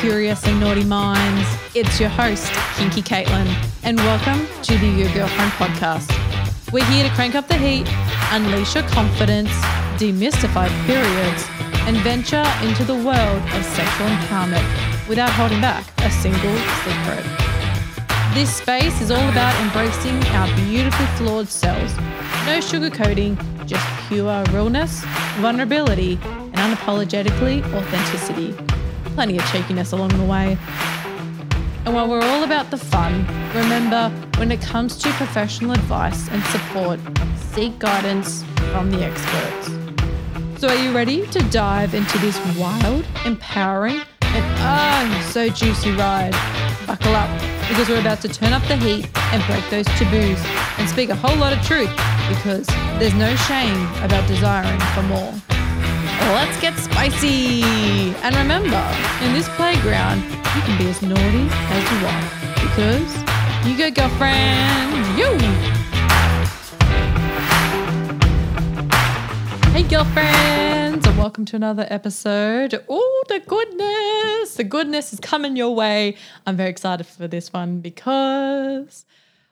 curious and naughty minds. It's your host, Kinky Katelin, and welcome to the You Go Girlfriend podcast. We're here to crank up the heat, unleash your confidence, demystify periods, and venture into the world of sexual empowerment without holding back a single secret. This space is all about embracing our beautifully flawed selves. No sugarcoating, just pure realness, vulnerability, and unapologetically authenticity. Plenty of cheekiness along the way. And while we're all about the fun, remember when it comes to professional advice and support, seek guidance from the experts. So, are you ready to dive into this wild, empowering, and oh, so juicy ride? Buckle up because we're about to turn up the heat and break those taboos and speak a whole lot of truth because there's no shame about desiring for more. Let's get spicy! And remember, in this playground, you can be as naughty as you want because you go, girlfriend! You! Hey, girlfriends, and welcome to another episode. Oh, the goodness! The goodness is coming your way. I'm very excited for this one because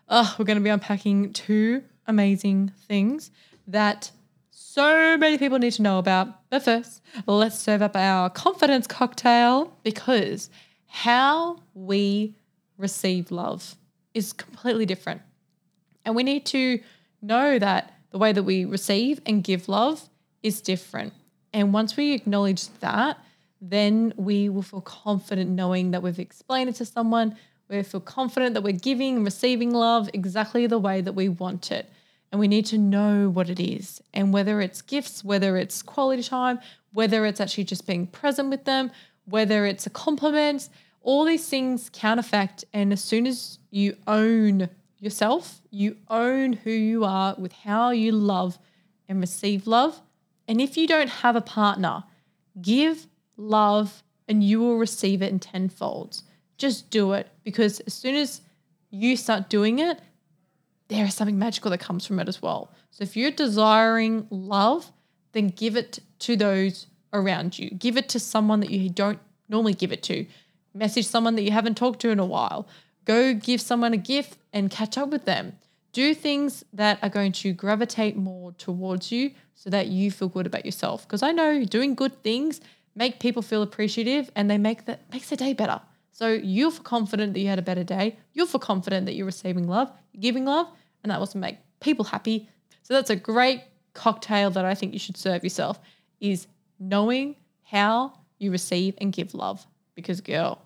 uh, we're going to be unpacking two amazing things that so many people need to know about. But first, let's serve up our confidence cocktail because how we receive love is completely different. And we need to know that the way that we receive and give love is different. And once we acknowledge that, then we will feel confident knowing that we've explained it to someone. We feel confident that we're giving receiving love exactly the way that we want it. And we need to know what it is. And whether it's gifts, whether it's quality time, whether it's actually just being present with them, whether it's a compliment, all these things count effect. And as soon as you own yourself, you own who you are with how you love and receive love. And if you don't have a partner, give love and you will receive it in tenfold. Just do it because as soon as you start doing it, there is something magical that comes from it as well. So if you're desiring love, then give it to those around you. Give it to someone that you don't normally give it to. Message someone that you haven't talked to in a while. Go give someone a gift and catch up with them. Do things that are going to gravitate more towards you so that you feel good about yourself. Because I know doing good things make people feel appreciative and they make that makes their day better. So feel confident that you had a better day. Feel confident that you're receiving love, giving love, and that will make people happy. So that's a great cocktail that I think you should serve yourself is knowing how you receive and give love. Because girl,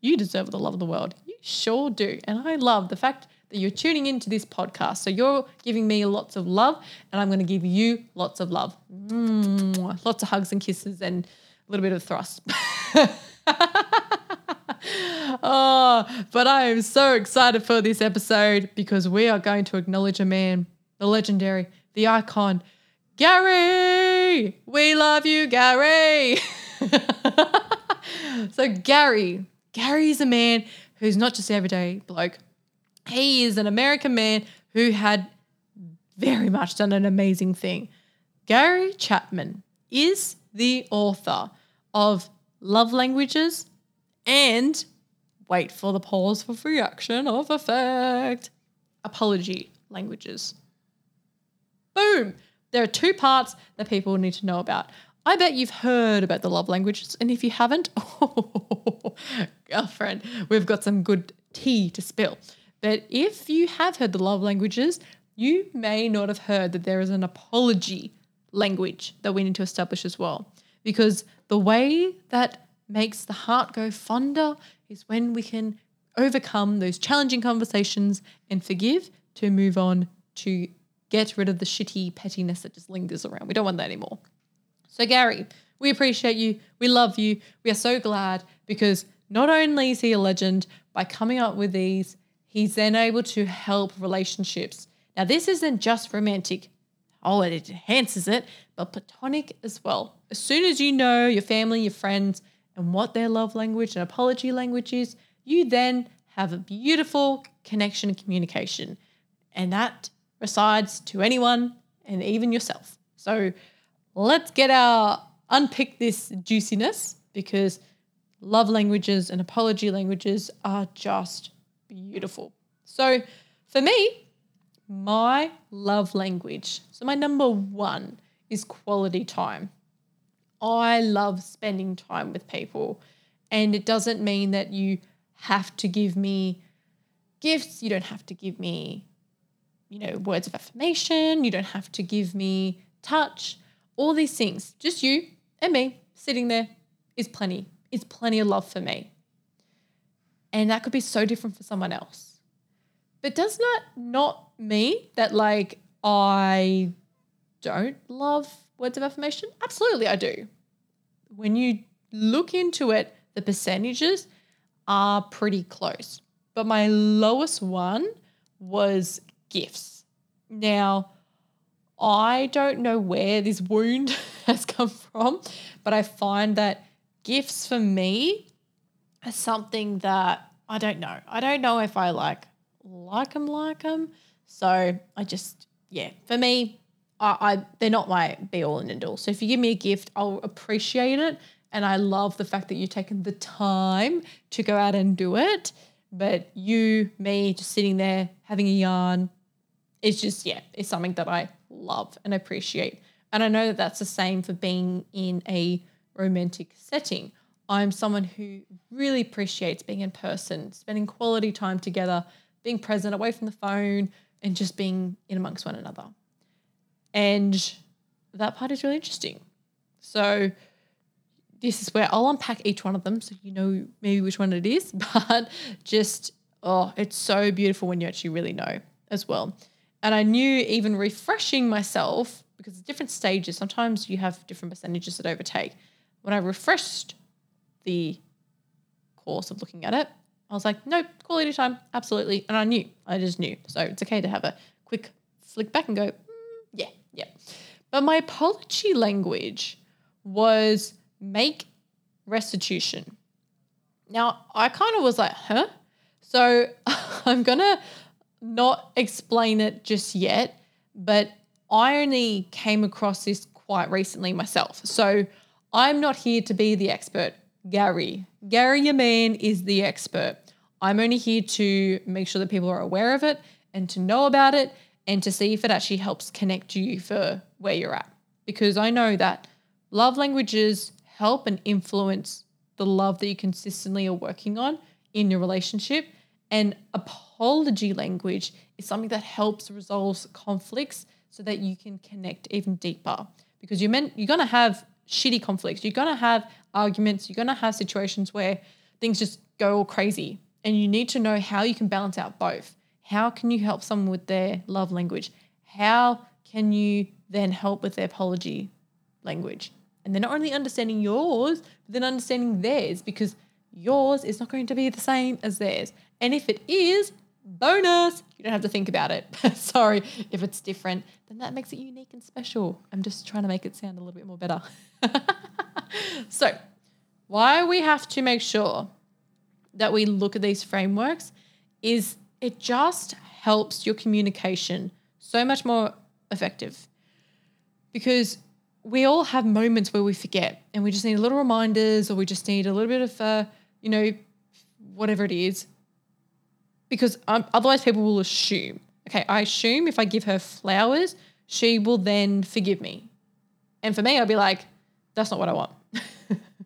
you deserve the love of the world. You sure do. And I love the fact that you're tuning into this podcast. So you're giving me lots of love, and I'm going to give you lots of love. Lots of hugs and kisses and a little bit of thrust. oh, but I am so excited for this episode because we are going to acknowledge a man, the legendary, the icon, Gary. We love you, Gary. so, Gary, Gary is a man who's not just everyday bloke. He is an American man who had very much done an amazing thing. Gary Chapman is the author of Love Languages and wait for the pause for reaction of effect. Apology languages. Boom! There are two parts that people need to know about. I bet you've heard about the love languages, and if you haven't, oh, girlfriend, we've got some good tea to spill. But if you have heard the love languages, you may not have heard that there is an apology language that we need to establish as well. Because the way that makes the heart go fonder is when we can overcome those challenging conversations and forgive to move on to get rid of the shitty pettiness that just lingers around. We don't want that anymore. So, Gary, we appreciate you. We love you. We are so glad because not only is he a legend by coming up with these, he's then able to help relationships. Now, this isn't just romantic. Oh, it enhances it, but platonic as well. As soon as you know your family, your friends, and what their love language and apology language is, you then have a beautiful connection and communication. And that resides to anyone and even yourself. So let's get our unpick this juiciness because love languages and apology languages are just beautiful. So for me, my love language, so my number one is quality time. I love spending time with people. And it doesn't mean that you have to give me gifts. You don't have to give me, you know, words of affirmation. You don't have to give me touch. All these things, just you and me sitting there is plenty, is plenty of love for me. And that could be so different for someone else. But does that not mean that like I don't love words of affirmation? Absolutely, I do. When you look into it, the percentages are pretty close. But my lowest one was gifts. Now, I don't know where this wound has come from, but I find that gifts for me are something that I don't know. I don't know if I like like them, like them. So I just, yeah, for me, I, I they're not my be all and end all. So if you give me a gift, I'll appreciate it. And I love the fact that you've taken the time to go out and do it. But you, me, just sitting there having a yarn, it's just, yeah, it's something that I love and appreciate. And I know that that's the same for being in a romantic setting. I'm someone who really appreciates being in person, spending quality time together, being present away from the phone, and just being in amongst one another. And that part is really interesting. So, this is where I'll unpack each one of them so you know maybe which one it is, but just, oh, it's so beautiful when you actually really know as well. And I knew even refreshing myself, because different stages, sometimes you have different percentages that overtake. When I refreshed the course of looking at it, I was like, nope, quality time, absolutely. And I knew, I just knew. So it's okay to have a quick flick back and go, yeah. But my apology language was make restitution. Now, I kind of was like, huh? So I'm going to not explain it just yet, but I only came across this quite recently myself. So I'm not here to be the expert. Gary, Gary, your man, is the expert. I'm only here to make sure that people are aware of it and to know about it and to see if it actually helps connect you for where you're at. Because I know that love languages help and influence the love that you consistently are working on in your relationship. And apology language is something that helps resolve conflicts so that you can connect even deeper. Because you're meant you're gonna have shitty conflicts, you're gonna have arguments, you're gonna have situations where things just go all crazy. And you need to know how you can balance out both. How can you help someone with their love language? How can you then help with their apology language? And they're not only understanding yours, but then understanding theirs because yours is not going to be the same as theirs. And if it is, bonus, you don't have to think about it. Sorry if it's different, then that makes it unique and special. I'm just trying to make it sound a little bit more better. so, why we have to make sure that we look at these frameworks is it just helps your communication so much more effective. Because we all have moments where we forget and we just need a little reminders or we just need a little bit of, uh, you know, whatever it is. Because um, otherwise, people will assume, okay, I assume if I give her flowers, she will then forgive me. And for me, I'll be like, that's not what I want.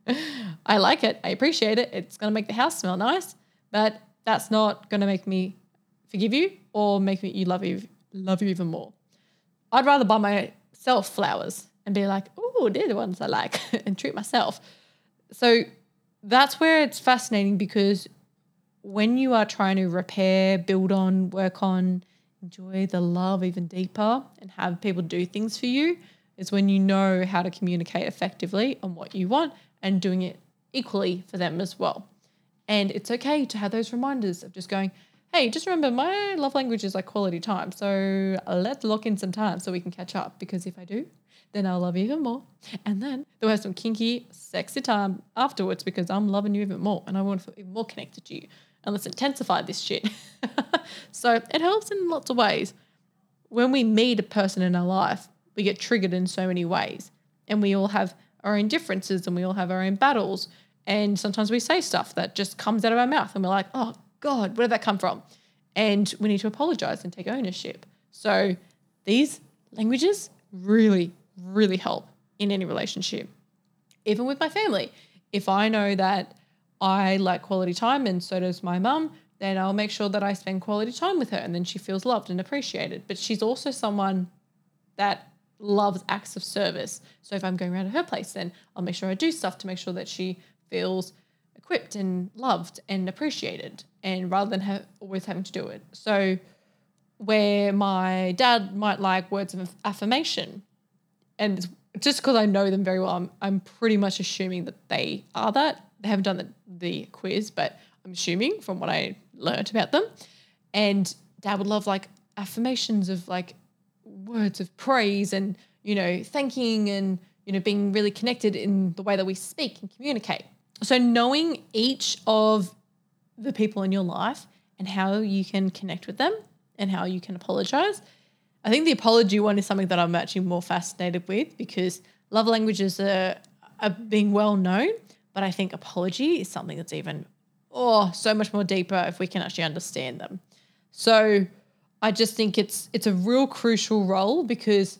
I like it. I appreciate it. It's going to make the house smell nice, but that's not going to make me forgive you or make you love you love you even more. I'd rather buy myself flowers and be like, oh, they're the ones I like and treat myself. So that's where it's fascinating because when you are trying to repair, build on, work on, enjoy the love even deeper and have people do things for you, is when you know how to communicate effectively on what you want and doing it equally for them as well. And it's okay to have those reminders of just going, hey, just remember my love language is like quality time. So let's lock in some time so we can catch up because if I do, then I'll love you even more. And then we'll have some kinky, sexy time afterwards because I'm loving you even more and I want to feel more connected to you. And let's intensify this shit. so it helps in lots of ways. When we meet a person in our life, we get triggered in so many ways. And we all have our own differences and we all have our own battles. And sometimes we say stuff that just comes out of our mouth and we're like, oh God, where did that come from? And we need to apologize and take ownership. So these languages really, really help in any relationship. Even with my family. If I know that I like quality time and so does my mum, then I'll make sure that I spend quality time with her and then she feels loved and appreciated. But she's also someone that loves acts of service. So if I'm going around to her place, then I'll make sure I do stuff to make sure that she feels equipped and loved and appreciated, and rather than ha- always having to do it. So where my dad might like words of affirmation, and just because I know them very well, I'm, I'm pretty much assuming that they are that. They haven't done the, the quiz, but I'm assuming from what I learned about them. And dad would love like affirmations of like words of praise and, you know, thanking and, you know, being really connected in the way that we speak and communicate. So knowing each of the people in your life and how you can connect with them and how you can apologize. I think the apology one is something that I'm actually more fascinated with because love languages are, are being well known, but I think apology is something that's even oh so much more deeper if we can actually understand them. So I just think it's it's a real crucial role because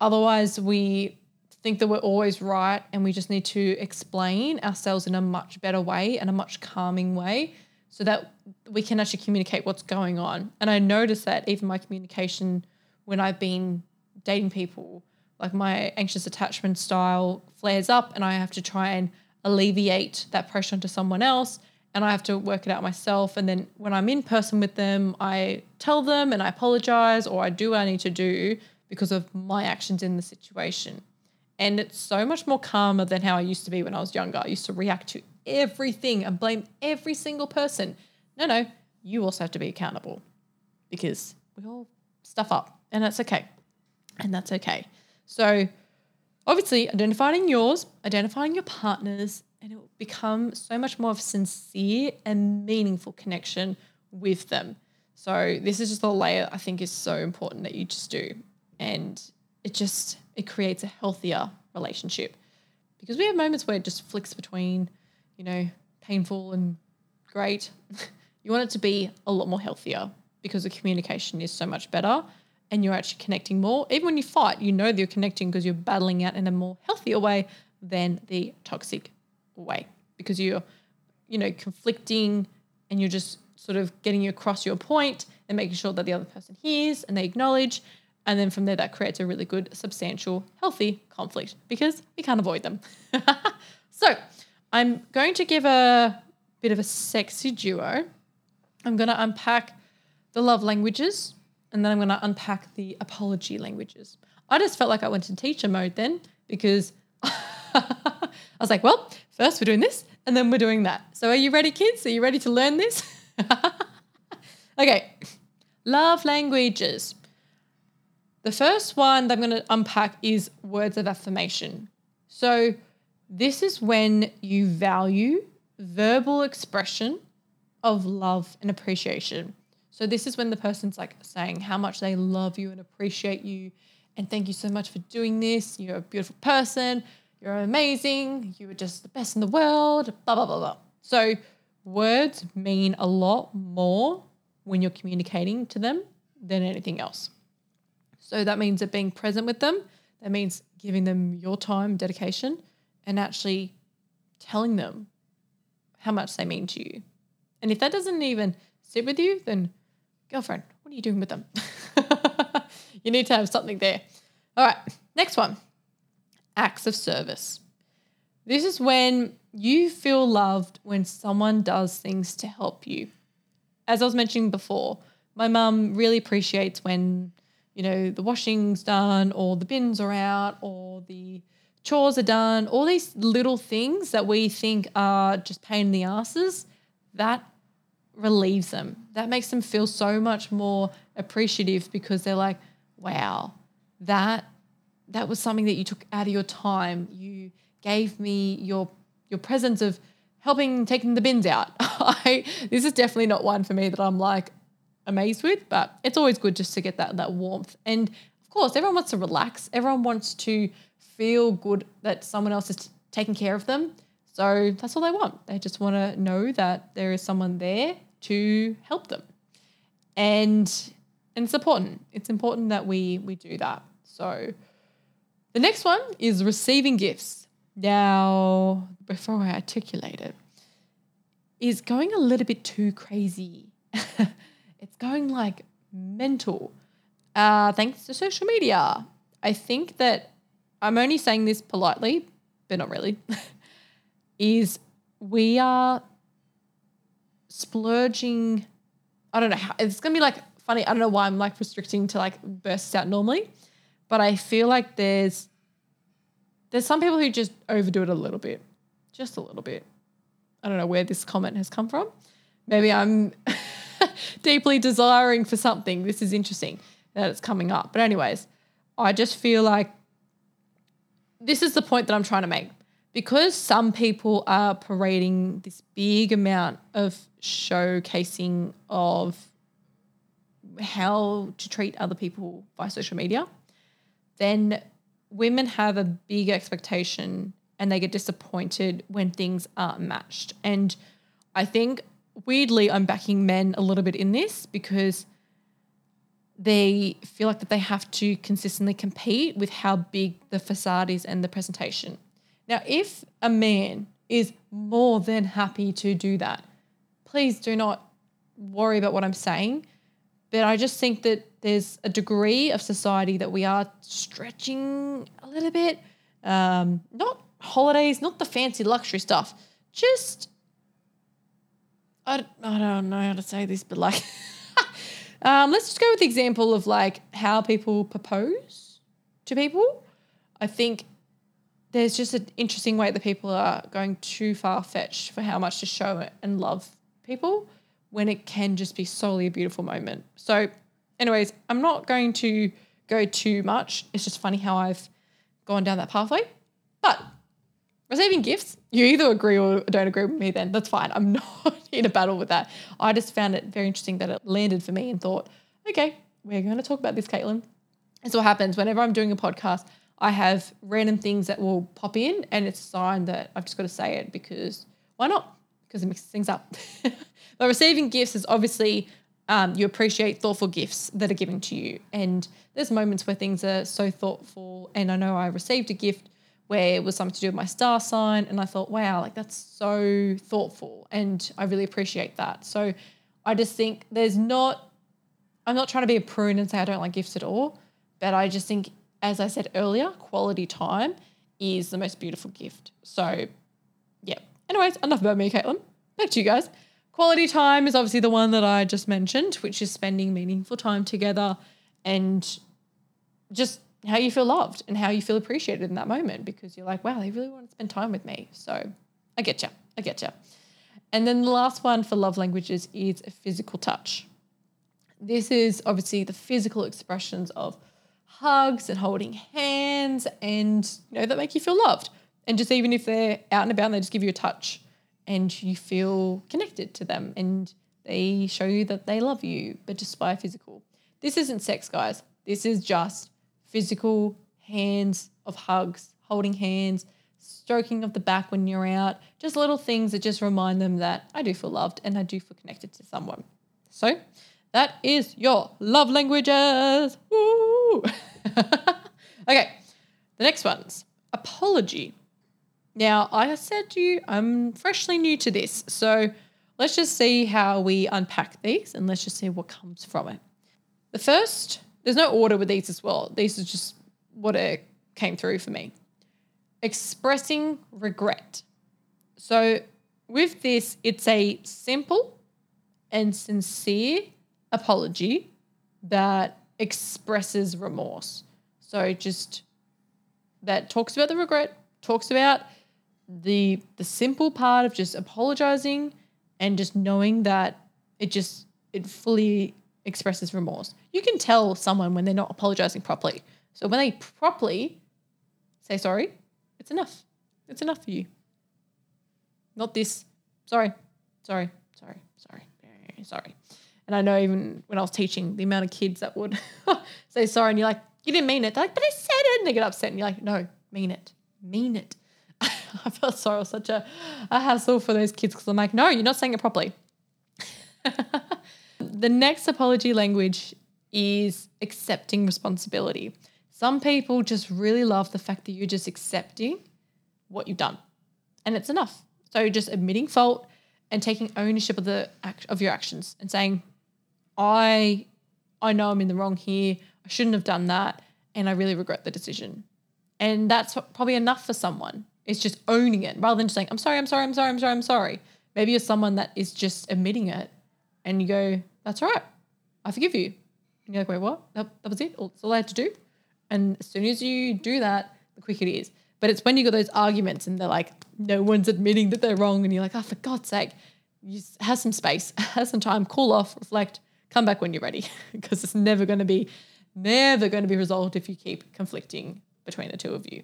otherwise we think that we're always right and we just need to explain ourselves in a much better way and a much calming way so that we can actually communicate what's going on. And I notice that even my communication when I've been dating people, like my anxious attachment style flares up and I have to try and alleviate that pressure onto someone else and I have to work it out myself. And then when I'm in person with them, I tell them and I apologize or I do what I need to do because of my actions in the situation. And it's so much more calmer than how I used to be when I was younger. I used to react to everything and blame every single person. No, no, you also have to be accountable because we all stuff up and that's okay. And that's okay. So, obviously, identifying yours, identifying your partners, and it will become so much more of a sincere and meaningful connection with them. So this is just a layer I think is so important that you just do. And it just it creates a healthier relationship. Because we have moments where it just flicks between, you know, painful and great. you want it to be a lot more healthier because the communication is so much better and you're actually connecting more. Even when you fight, you know that you're connecting because you're battling out in a more healthier way than the toxic way because you're, you know, conflicting and you're just sort of getting across your point and making sure that the other person hears and they acknowledge. And then from there, that creates a really good, substantial, healthy conflict because we can't avoid them. so I'm going to give a bit of a sexy duo. I'm going to unpack the love languages and then I'm going to unpack the apology languages. I just felt like I went in teacher mode then because I was like, well, first we're doing this and then we're doing that. So are you ready, kids? Are you ready to learn this? okay, love languages. The first one that I'm going to unpack is words of affirmation. So this is when you value verbal expression of love and appreciation. So this is when the person's like saying how much they love you and appreciate you and thank you so much for doing this. You're a beautiful person you're amazing, you were just the best in the world, blah, blah, blah, blah. So words mean a lot more when you're communicating to them than anything else. So that means that being present with them, that means giving them your time, dedication, and actually telling them how much they mean to you. And if that doesn't even sit with you, then girlfriend, what are you doing with them? you need to have something there. All right, next one acts of service. This is when you feel loved when someone does things to help you. As I was mentioning before, my mum really appreciates when, you know, the washing's done or the bins are out or the chores are done, all these little things that we think are just pain in the asses, that relieves them. That makes them feel so much more appreciative because they're like, wow, that that was something that you took out of your time. You gave me your your presence of helping taking the bins out. I this is definitely not one for me that I'm like amazed with, but it's always good just to get that that warmth. And of course, everyone wants to relax. Everyone wants to feel good that someone else is taking care of them. So that's all they want. They just want to know that there is someone there to help them. And and it's important. It's important that we we do that. So the next one is receiving gifts. Now, before I articulate it, is going a little bit too crazy. it's going like mental. Uh, thanks to social media. I think that I'm only saying this politely, but not really. is we are splurging. I don't know how it's gonna be like funny. I don't know why I'm like restricting to like bursts out normally, but I feel like there's there's some people who just overdo it a little bit, just a little bit. I don't know where this comment has come from. Maybe I'm deeply desiring for something. This is interesting that it's coming up. But anyways, I just feel like this is the point that I'm trying to make because some people are parading this big amount of showcasing of how to treat other people by social media, then women have a big expectation and they get disappointed when things aren't matched. And I think weirdly, I'm backing men a little bit in this because they feel like that they have to consistently compete with how big the facade is and the presentation. Now, if a man is more than happy to do that, please do not worry about what I'm saying. But I just think that there's a degree of society that we are stretching a little bit. Um, not holidays, not the fancy luxury stuff, just I, I don't know how to say this, but like, um, let's just go with the example of like how people propose to people. I think there's just an interesting way that people are going too far fetched for how much to show and love people when it can just be solely a beautiful moment. So, anyways, I'm not going to go too much. It's just funny how I've gone down that pathway. But receiving gifts, you either agree or don't agree with me, then that's fine. I'm not in a battle with that. I just found it very interesting that it landed for me and thought, okay, we're going to talk about this, Katelin. And so what happens whenever I'm doing a podcast, I have random things that will pop in, and it's a sign that I've just got to say it because why not? Because it mixes things up. but receiving gifts is obviously um, you appreciate thoughtful gifts that are given to you. And there's moments where things are so thoughtful. And I know I received a gift where it was something to do with my star sign. And I thought, wow, like that's so thoughtful. And I really appreciate that. So I just think there's not, I'm not trying to be a prune and say I don't like gifts at all. But I just think, as I said earlier, quality time is the most beautiful gift. So, yeah. Anyways, enough about me, Katelin. Back to you guys. Quality time is obviously the one that I just mentioned, which is spending meaningful time together and just how you feel loved and how you feel appreciated in that moment because you're like, wow, they really want to spend time with me. So I get you. I get you. And then the last one for love languages is a physical touch. This is obviously the physical expressions of hugs and holding hands and you know that make you feel loved. And just even if they're out and about and they just give you a touch and you feel connected to them and they show you that they love you, but just by physical. This isn't sex, guys. This is just physical hands of hugs, holding hands, stroking of the back when you're out, just little things that just remind them that I do feel loved and I do feel connected to someone. So that is your love languages. Okay, the next one's apology. Now, I said to you, I'm freshly new to this. So let's just see how we unpack these and let's just see what comes from it. The first there's no order with these as well. These are just what it came through for me. Expressing regret. So with this, it's a simple and sincere apology that expresses remorse. So just that talks about the regret, talks about the the simple part of just apologizing and just knowing that it just it fully expresses remorse. You can tell someone when they're not apologizing properly. So when they properly say sorry, it's enough. It's enough for you. Not this, sorry, sorry, sorry, sorry, sorry. And I know even when I was teaching, the amount of kids that would say sorry and you're like, you didn't mean it. They're like, but I said it. And they get upset and you're like, no, mean it. Mean it. I felt sorry. It was such a, a hassle for those kids because I'm like, no, you're not saying it properly. the next apology language is accepting responsibility. Some people just really love the fact that you're just accepting what you've done, and it's enough. So just admitting fault and taking ownership of the of your actions and saying, "I, I know I'm in the wrong here. I shouldn't have done that, and I really regret the decision." And that's probably enough for someone. It's just owning it rather than just saying, "I'm sorry, I'm sorry, I'm sorry, I'm sorry, I'm sorry." Maybe you're someone that is just admitting it, and you go, "That's all right. I forgive you." And you're like, "Wait, what? That, that was it? That's all I had to do?" And as soon as you do that, the quicker it is. But it's when you got those arguments and they're like, no one's admitting that they're wrong, and you're like, oh, for God's sake, you have some space, have some time, cool off, reflect, come back when you're ready, because it's never going to be, never going to be resolved if you keep conflicting between the two of you.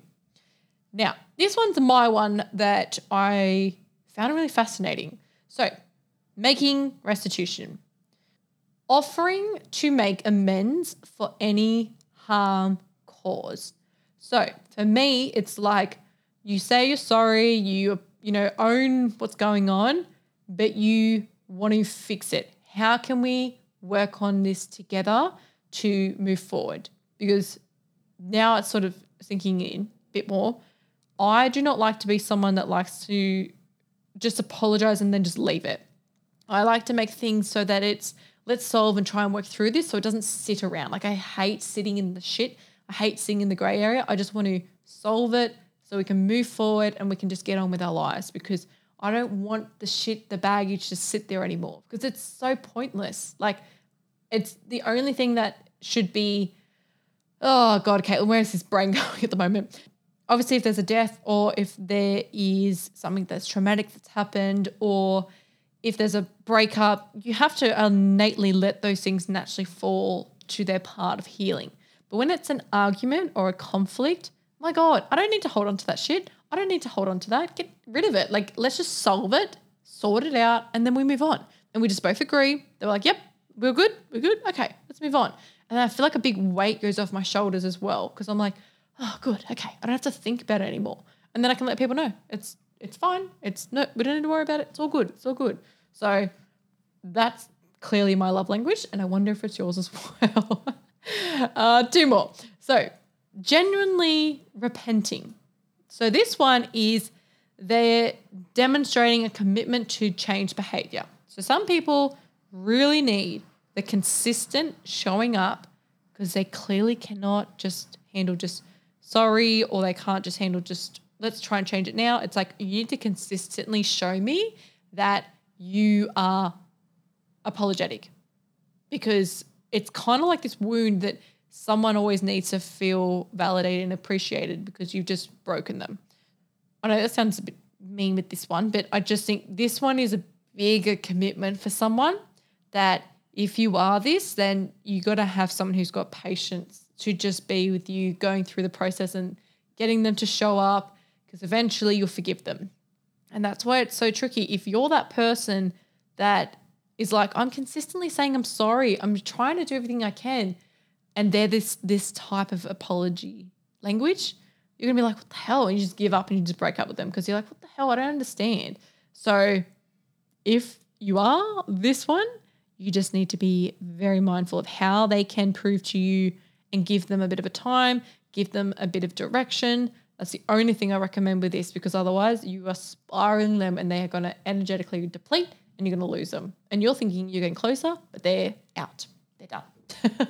Now, this one's my one that I found really fascinating. So, making restitution, offering to make amends for any harm caused. So for me, it's like you say you're sorry, you you know own what's going on, but you want to fix it. How can we work on this together to move forward? Because now it's sort of sinking in a bit more. I do not like to be someone that likes to just apologize and then just leave it. I like to make things so that it's let's solve and try and work through this so it doesn't sit around. Like I hate sitting in the shit. I hate sitting in the gray area. I just want to solve it so we can move forward and we can just get on with our lives because I don't want the shit, the baggage to sit there anymore because it's so pointless. Like it's the only thing that should be, oh God, Katelin, where's this brain going at the moment? Obviously, if there's a death or if there is something that's traumatic that's happened or if there's a breakup, you have to innately let those things naturally fall to their part of healing. But when it's an argument or a conflict, my God, I don't need to hold on to that shit. I don't need to hold on to that. Get rid of it. Like, let's just solve it, sort it out, and then we move on. And we just both agree. They're like, yep, we're good. We're good. Okay, let's move on. And I feel like a big weight goes off my shoulders as well because I'm like, oh, good. Okay, I don't have to think about it anymore. And then I can let people know it's it's fine. It's no, we don't need to worry about it. It's all good. It's all good. So that's clearly my love language, and I wonder if it's yours as well. uh, two more. So genuinely repenting. So this one is they're demonstrating a commitment to change behavior. So some people really need the consistent showing up because they clearly cannot just handle just sorry or they can't just handle just let's try and change it now. It's like you need to consistently show me that you are apologetic because it's kind of like this wound that someone always needs to feel validated and appreciated because you've just broken them. I know that sounds a bit mean with this one, but I just think this one is a bigger commitment for someone that if you are this, then you got to have someone who's got patience to just be with you going through the process and getting them to show up because eventually you'll forgive them. And that's why it's so tricky. If you're that person that is like, I'm consistently saying I'm sorry, I'm trying to do everything I can, and they're this this type of apology language, you're gonna be like, what the hell? And you just give up and you just break up with them because you're like, what the hell? I don't understand. So if you are this one, you just need to be very mindful of how they can prove to you and give them a bit of a time, give them a bit of direction, that's the only thing I recommend with this because otherwise you are spiraling them and they are going to energetically deplete and you're going to lose them. And you're thinking you're getting closer, but they're out. They're done.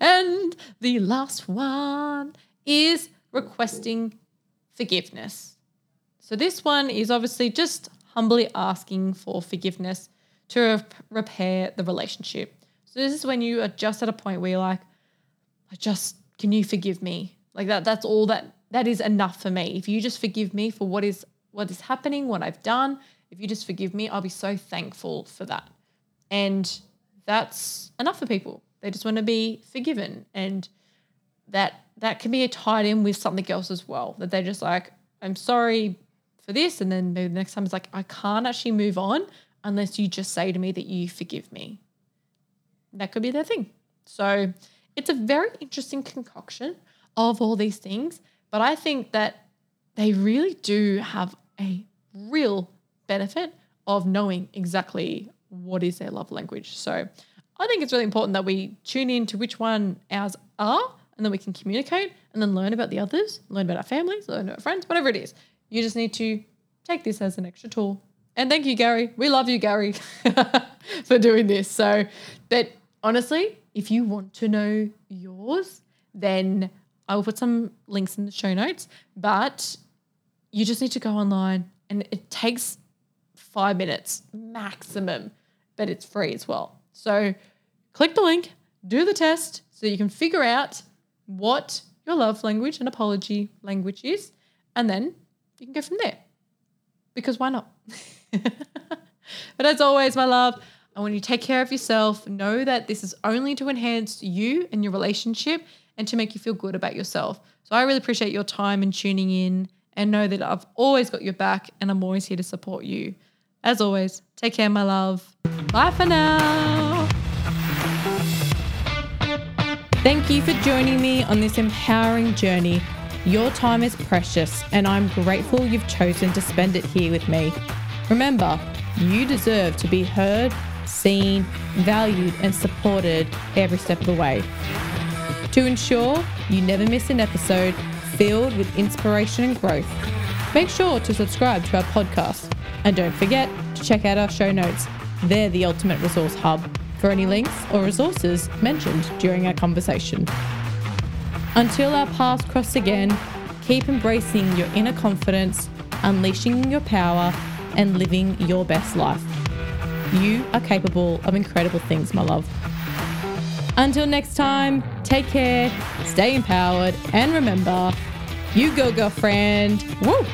and the last one is requesting forgiveness. So this one is obviously just humbly asking for forgiveness to rep- repair the relationship. So this is when you are just at a point where you're like, I just, can you forgive me? Like that, that's all that that is enough for me. If you just forgive me for what is what is happening, what I've done, if you just forgive me, I'll be so thankful for that. And that's enough for people. They just want to be forgiven and that that can be tied in with something else as well. That they're just like, I'm sorry for this. And then maybe the next time it's like, I can't actually move on unless you just say to me that you forgive me. That could be their thing. So it's a very interesting concoction of all these things. But I think that they really do have a real benefit of knowing exactly what is their love language. So I think it's really important that we tune in to which one ours are and then we can communicate and then learn about the others, learn about our families, learn about friends, whatever it is. You just need to take this as an extra tool. And thank you, Gary. We love you, Gary, for doing this. So but honestly, if you want to know yours, then I will put some links in the show notes. But you just need to go online and it takes five minutes maximum, but it's free as well. So click the link, do the test so you can figure out what your love language and apology language is, and then you can go from there. Because why not? but as always, my love, I want you to take care of yourself. Know that this is only to enhance you and your relationship and to make you feel good about yourself. So I really appreciate your time and tuning in and know that I've always got your back and I'm always here to support you. As always, take care, my love. Bye for now. Thank you for joining me on this empowering journey. Your time is precious, and I'm grateful you've chosen to spend it here with me. Remember, you deserve to be heard, seen, valued, and supported every step of the way. To ensure you never miss an episode filled with inspiration and growth, make sure to subscribe to our podcast. And don't forget to check out our show notes. They're the ultimate resource hub for any links or resources mentioned during our conversation. Until our paths cross again, keep embracing your inner confidence, unleashing your power, and living your best life. You are capable of incredible things, my love. Until next time, take care, stay empowered, and remember, you go, girlfriend. Woo!